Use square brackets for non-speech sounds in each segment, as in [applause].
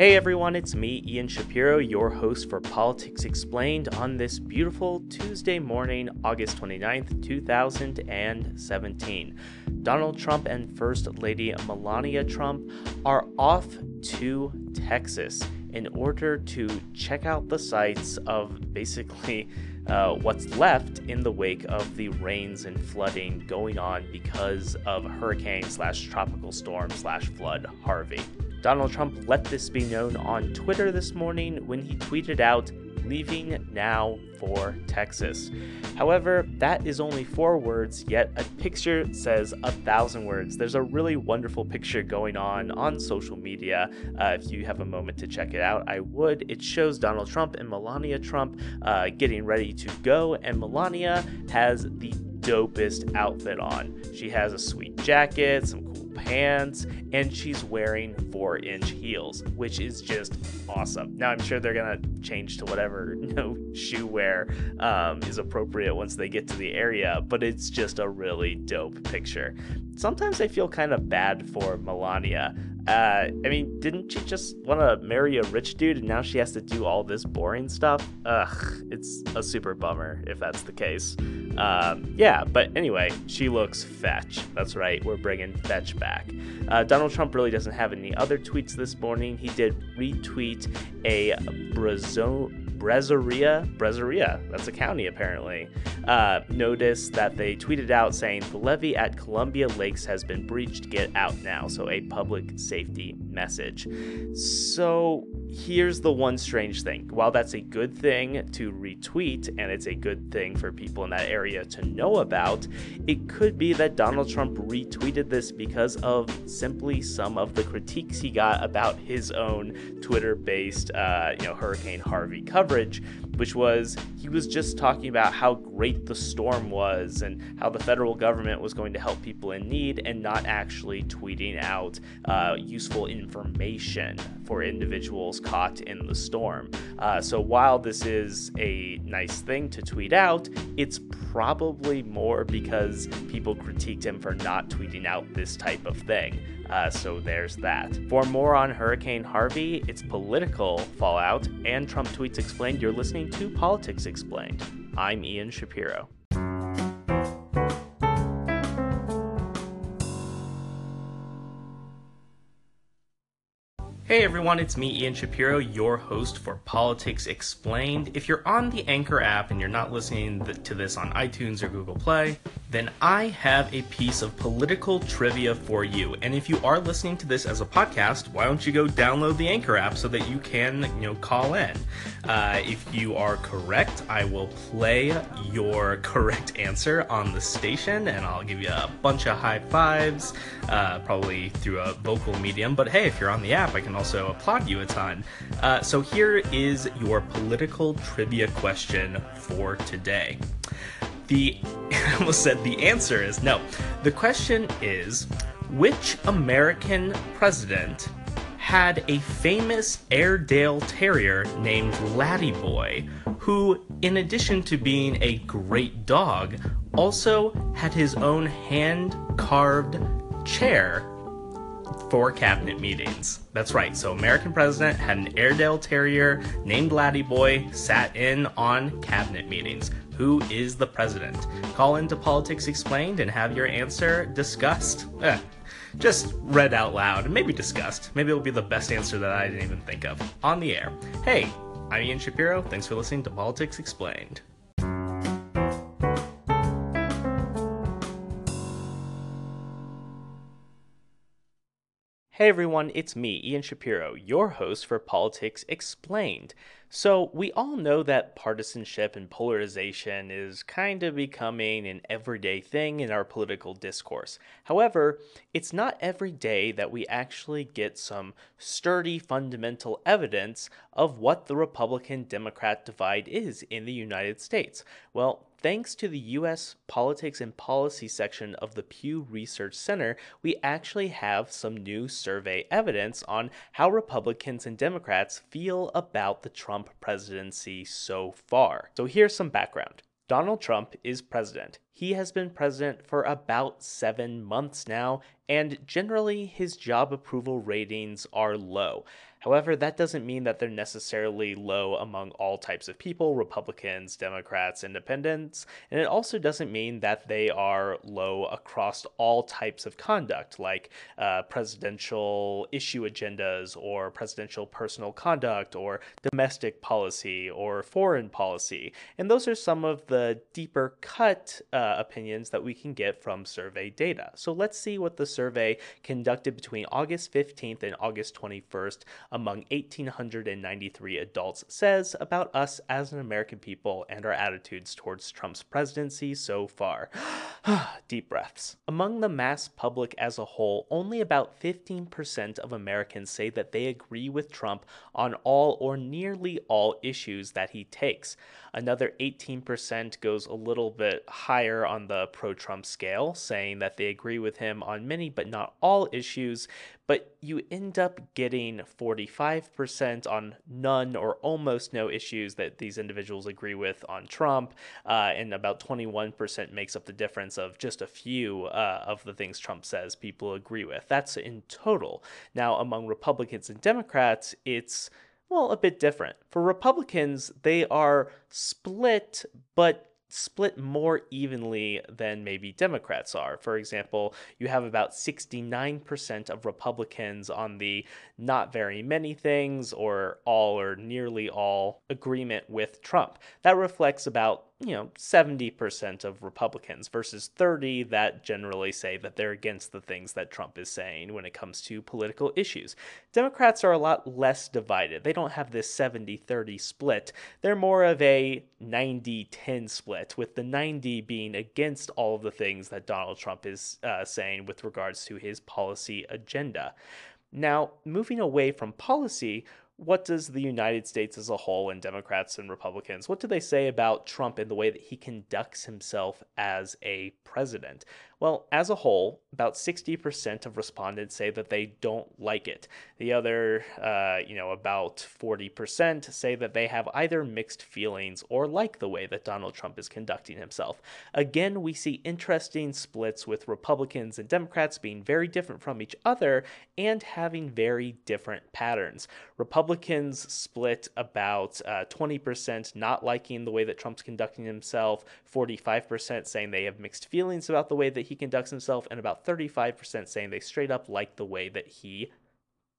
Hey everyone, it's me, Ian Shapiro, your host for Politics Explained on this beautiful Tuesday morning, August 29th, 2017. Donald Trump and First Lady Melania Trump are off to Texas in order to check out the sites of basically uh, what's left in the wake of the rains and flooding going on because of hurricane slash tropical storm slash flood Harvey. Donald Trump let this be known on Twitter this morning when he tweeted out, leaving now for Texas. However, that is only four words, yet a picture says a thousand words. There's a really wonderful picture going on on social media. Uh, if you have a moment to check it out, I would. It shows Donald Trump and Melania Trump uh, getting ready to go, and Melania has the dopest outfit on. She has a sweet jacket, some and she's wearing four inch heels, which is just awesome. Now, I'm sure they're gonna change to whatever [laughs] you know, shoe wear um, is appropriate once they get to the area, but it's just a really dope picture. Sometimes I feel kind of bad for Melania. Uh, I mean, didn't she just want to marry a rich dude and now she has to do all this boring stuff? Ugh, it's a super bummer if that's the case. Um, yeah, but anyway, she looks fetch. That's right, we're bringing fetch back. Uh, Donald Trump really doesn't have any other tweets this morning. He did retweet a Brazil. Brazoria, Brazoria, that's a county apparently, uh, noticed that they tweeted out saying the levee at Columbia Lakes has been breached, get out now. So a public safety message. So here's the one strange thing. While that's a good thing to retweet and it's a good thing for people in that area to know about, it could be that Donald Trump retweeted this because of simply some of the critiques he got about his own Twitter-based, uh, you know, Hurricane Harvey coverage, which was he was just talking about how great the storm was and how the federal government was going to help people in need and not actually tweeting out uh, useful information for individuals caught in the storm. Uh, so while this is a nice thing to tweet out, it's probably more because people critiqued him for not tweeting out this type of thing. Uh, so there's that. For more on Hurricane Harvey, its political fallout, and Trump tweets explained, you're listening to Politics Explained. I'm Ian Shapiro. Hey everyone, it's me, Ian Shapiro, your host for Politics Explained. If you're on the Anchor app and you're not listening to this on iTunes or Google Play, then I have a piece of political trivia for you. And if you are listening to this as a podcast, why don't you go download the Anchor app so that you can, you know, call in. Uh, if you are correct, I will play your [laughs] correct answer on the station, and I'll give you a bunch of high fives, uh, probably through a vocal medium. But hey, if you're on the app, I can also applaud you a ton. Uh, so here is your political trivia question for today. The [laughs] I almost said the answer is no. The question is which American president had a famous Airedale Terrier named Laddie Boy, who, in addition to being a great dog, also had his own hand carved chair for cabinet meetings. That's right. So, American president had an Airedale Terrier named Laddie Boy, sat in on cabinet meetings. Who is the president? Call into Politics Explained and have your answer discussed. Eh, just read out loud and maybe discussed. Maybe it'll be the best answer that I didn't even think of on the air. Hey, I'm Ian Shapiro. Thanks for listening to Politics Explained. Hey everyone, it's me, Ian Shapiro, your host for Politics Explained. So, we all know that partisanship and polarization is kind of becoming an everyday thing in our political discourse. However, it's not every day that we actually get some sturdy fundamental evidence of what the Republican Democrat divide is in the United States. Well, Thanks to the U.S. Politics and Policy section of the Pew Research Center, we actually have some new survey evidence on how Republicans and Democrats feel about the Trump presidency so far. So here's some background. Donald Trump is president. He has been president for about seven months now, and generally his job approval ratings are low. However, that doesn't mean that they're necessarily low among all types of people Republicans, Democrats, independents, and it also doesn't mean that they are low across all types of conduct, like uh, presidential issue agendas or presidential personal conduct or domestic policy or foreign policy. And those are some of the deeper cut uh, opinions that we can get from survey data. So let's see what the survey conducted between August 15th and August 21st among 1,893 adults says about us as an American people and our attitudes towards Trump's presidency so far. [sighs] Deep breaths. Among the mass public as a whole, only about 15% of Americans say that they agree with Trump on all or nearly all issues that he takes. Another 18% goes a little bit higher on the pro Trump scale, saying that they agree with him on many but not all issues, but you end up getting 45% on none or almost no issues that these individuals agree with on Trump, uh, and about 21% makes up the difference of just a few uh, of the things Trump says people agree with. That's in total. Now, among Republicans and Democrats, it's well, a bit different. For Republicans, they are split, but split more evenly than maybe Democrats are. For example, you have about 69% of Republicans on the not very many things or all or nearly all agreement with Trump. That reflects about you know 70% of Republicans versus 30 that generally say that they're against the things that Trump is saying when it comes to political issues. Democrats are a lot less divided. They don't have this 70-30 split. They're more of a 90-10 split with the 90 being against all of the things that Donald Trump is uh, saying with regards to his policy agenda. Now, moving away from policy, what does the United States as a whole and Democrats and Republicans, what do they say about Trump and the way that he conducts himself as a president? Well, as a whole, about 60% of respondents say that they don't like it. The other, uh, you know, about 40% say that they have either mixed feelings or like the way that Donald Trump is conducting himself. Again, we see interesting splits with Republicans and Democrats being very different from each other and having very different patterns. Republicans split about uh, 20% not liking the way that Trump's conducting himself, 45% saying they have mixed feelings about the way that he conducts himself, and about 35% saying they straight up like the way that he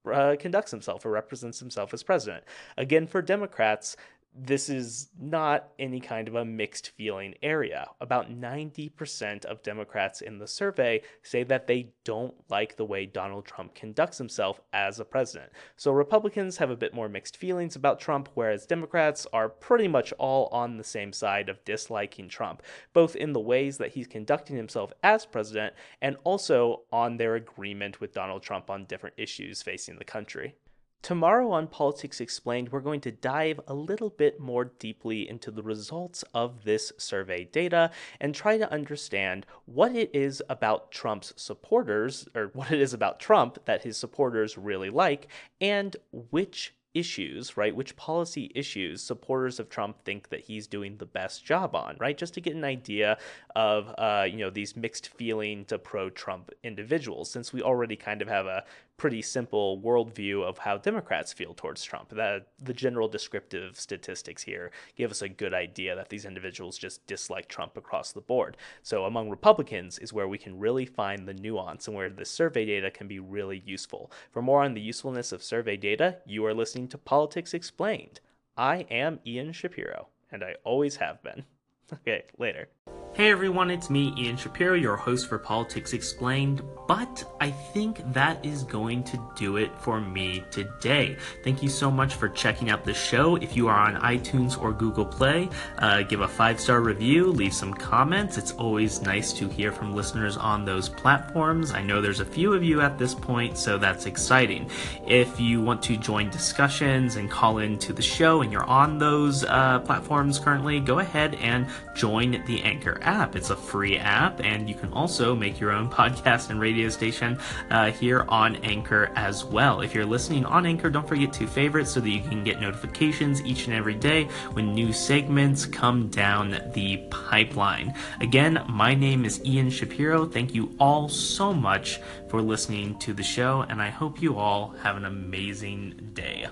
uh, conducts himself or represents himself as president. Again, for Democrats, this is not any kind of a mixed feeling area. About 90% of Democrats in the survey say that they don't like the way Donald Trump conducts himself as a president. So Republicans have a bit more mixed feelings about Trump, whereas Democrats are pretty much all on the same side of disliking Trump, both in the ways that he's conducting himself as president and also on their agreement with Donald Trump on different issues facing the country. Tomorrow on Politics Explained, we're going to dive a little bit more deeply into the results of this survey data and try to understand what it is about Trump's supporters, or what it is about Trump that his supporters really like, and which issues, right? Which policy issues supporters of Trump think that he's doing the best job on, right? Just to get an idea of, uh, you know, these mixed feeling to pro-Trump individuals, since we already kind of have a pretty simple worldview of how Democrats feel towards Trump. That the general descriptive statistics here give us a good idea that these individuals just dislike Trump across the board. So among Republicans is where we can really find the nuance and where the survey data can be really useful. For more on the usefulness of survey data, you are listening to Politics Explained. I am Ian Shapiro, and I always have been. [laughs] Okay, later. Hey everyone, it's me, Ian Shapiro, your host for Politics Explained, but I think that is going to do it for me today. Thank you so much for checking out the show. If you are on iTunes or Google Play, uh, give a five star review, leave some comments. It's always nice to hear from listeners on those platforms. I know there's a few of you at this point, so that's exciting. If you want to join discussions and call into the show and you're on those uh, platforms currently, go ahead and join the Anchor app. It's a free app, and you can also make your own [laughs] podcast and radio station uh, here on Anchor as well. If you're listening on Anchor, don't forget to favorite so that you can get notifications each and every day when new segments come down the pipeline. Again, my name is Ian Shapiro. Thank you all so much for listening to the show, and I hope you all have an amazing day.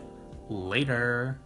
Later.